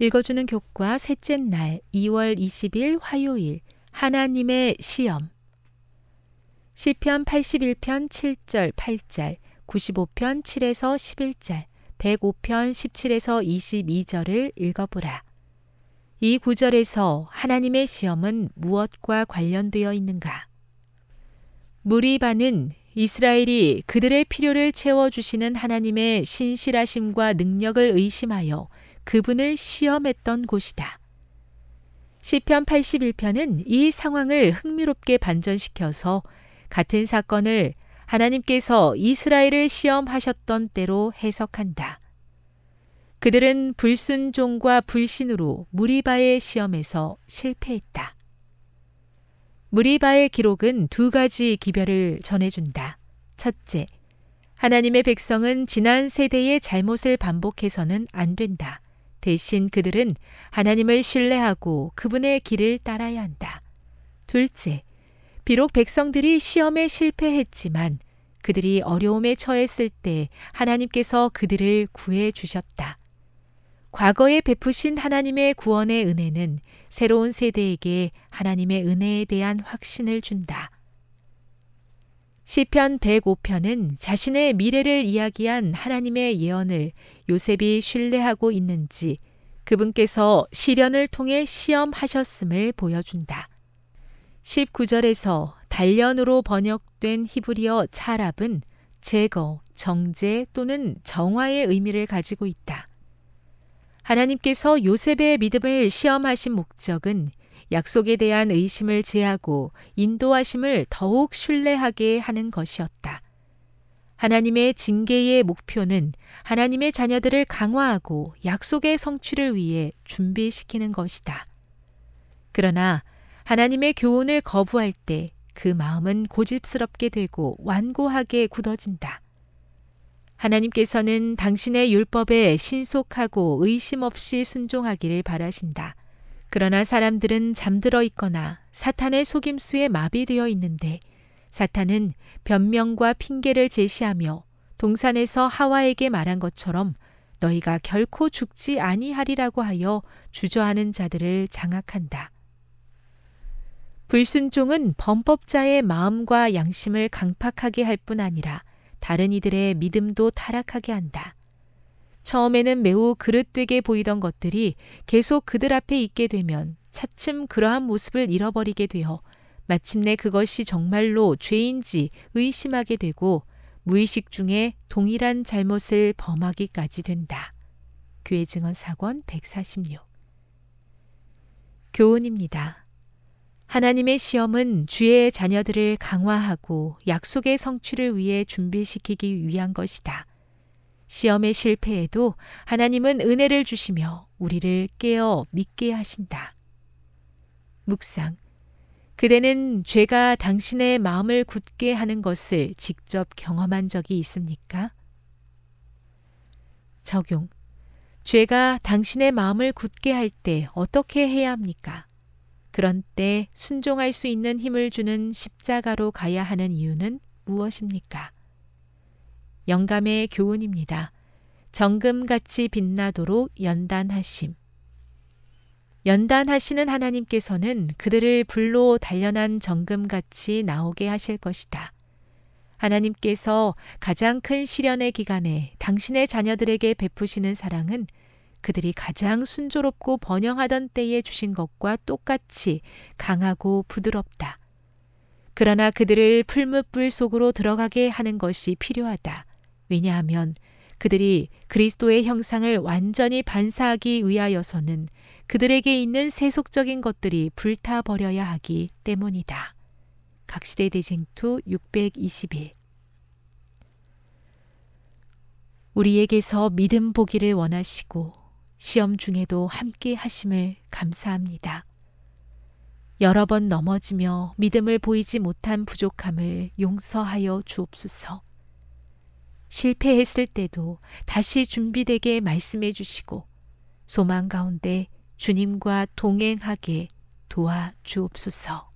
읽어주는 교과 셋째 날 2월 20일 화요일 하나님의 시험 시편 81편 7절 8절 95편 7에서 11절 105편 17에서 22절을 읽어보라. 이 구절에서 하나님의 시험은 무엇과 관련되어 있는가? 무리바는 이스라엘이 그들의 필요를 채워주시는 하나님의 신실하심과 능력을 의심하여 그분을 시험했던 곳이다. 시편 81편은 이 상황을 흥미롭게 반전시켜서 같은 사건을 하나님께서 이스라엘을 시험하셨던 때로 해석한다. 그들은 불순종과 불신으로 무리바의 시험에서 실패했다. 무리바의 기록은 두 가지 기별을 전해준다. 첫째, 하나님의 백성은 지난 세대의 잘못을 반복해서는 안 된다. 대신 그들은 하나님을 신뢰하고 그분의 길을 따라야 한다. 둘째, 비록 백성들이 시험에 실패했지만 그들이 어려움에 처했을 때 하나님께서 그들을 구해 주셨다. 과거에 베푸신 하나님의 구원의 은혜는 새로운 세대에게 하나님의 은혜에 대한 확신을 준다. 시편 105편은 자신의 미래를 이야기한 하나님의 예언을 요셉이 신뢰하고 있는지 그분께서 시련을 통해 시험하셨음을 보여준다. 19절에서 단련으로 번역된 히브리어 차랍은 제거, 정제 또는 정화의 의미를 가지고 있다. 하나님께서 요셉의 믿음을 시험하신 목적은 약속에 대한 의심을 제하고 인도하심을 더욱 신뢰하게 하는 것이었다. 하나님의 징계의 목표는 하나님의 자녀들을 강화하고 약속의 성취를 위해 준비시키는 것이다. 그러나 하나님의 교훈을 거부할 때 그 마음은 고집스럽게 되고 완고하게 굳어진다. 하나님께서는 당신의 율법에 신속하고 의심 없이 순종하기를 바라신다. 그러나 사람들은 잠들어 있거나 사탄의 속임수에 마비되어 있는데 사탄은 변명과 핑계를 제시하며 동산에서 하와에게 말한 것처럼 너희가 결코 죽지 아니하리라고 하여 주저하는 자들을 장악한다. 불순종은 범법자의 마음과 양심을 강팍하게 할 뿐 아니라 다른 이들의 믿음도 타락하게 한다. 처음에는 매우 그릇되게 보이던 것들이 계속 그들 앞에 있게 되면 차츰 그러한 모습을 잃어버리게 되어 마침내 그것이 정말로 죄인지 의심하게 되고 무의식 중에 동일한 잘못을 범하기까지 된다. 교회 증언 사권 146 교훈입니다. 하나님의 시험은 주의 자녀들을 강화하고 약속의 성취를 위해 준비시키기 위한 것이다. 시험에 실패해도 하나님은 은혜를 주시며 우리를 깨어 믿게 하신다. 묵상. 그대는 죄가 당신의 마음을 굳게 하는 것을 직접 경험한 적이 있습니까? 적용. 죄가 당신의 마음을 굳게 할 때 어떻게 해야 합니까? 그런 때 순종할 수 있는 힘을 주는 십자가로 가야 하는 이유는 무엇입니까? 영감의 교훈입니다. 정금같이 빛나도록 연단하심. 연단하시는 하나님께서는 그들을 불로 단련한 정금같이 나오게 하실 것이다. 하나님께서 가장 큰 시련의 기간에 당신의 자녀들에게 베푸시는 사랑은 그들이 가장 순조롭고 번영하던 때에 주신 것과 똑같이 강하고 부드럽다. 그러나 그들을 풀무불 속으로 들어가게 하는 것이 필요하다. 왜냐하면 그들이 그리스도의 형상을 완전히 반사하기 위하여서는 그들에게 있는 세속적인 것들이 불타버려야 하기 때문이다. 각시대 대쟁투 621 우리에게서 믿음 보기를 원하시고 시험 중에도 함께 하심을 감사합니다. 여러 번 넘어지며 믿음을 보이지 못한 부족함을 용서하여 주옵소서. 실패했을 때도 다시 준비되게 말씀해 주시고 소망 가운데 주님과 동행하게 도와 주옵소서.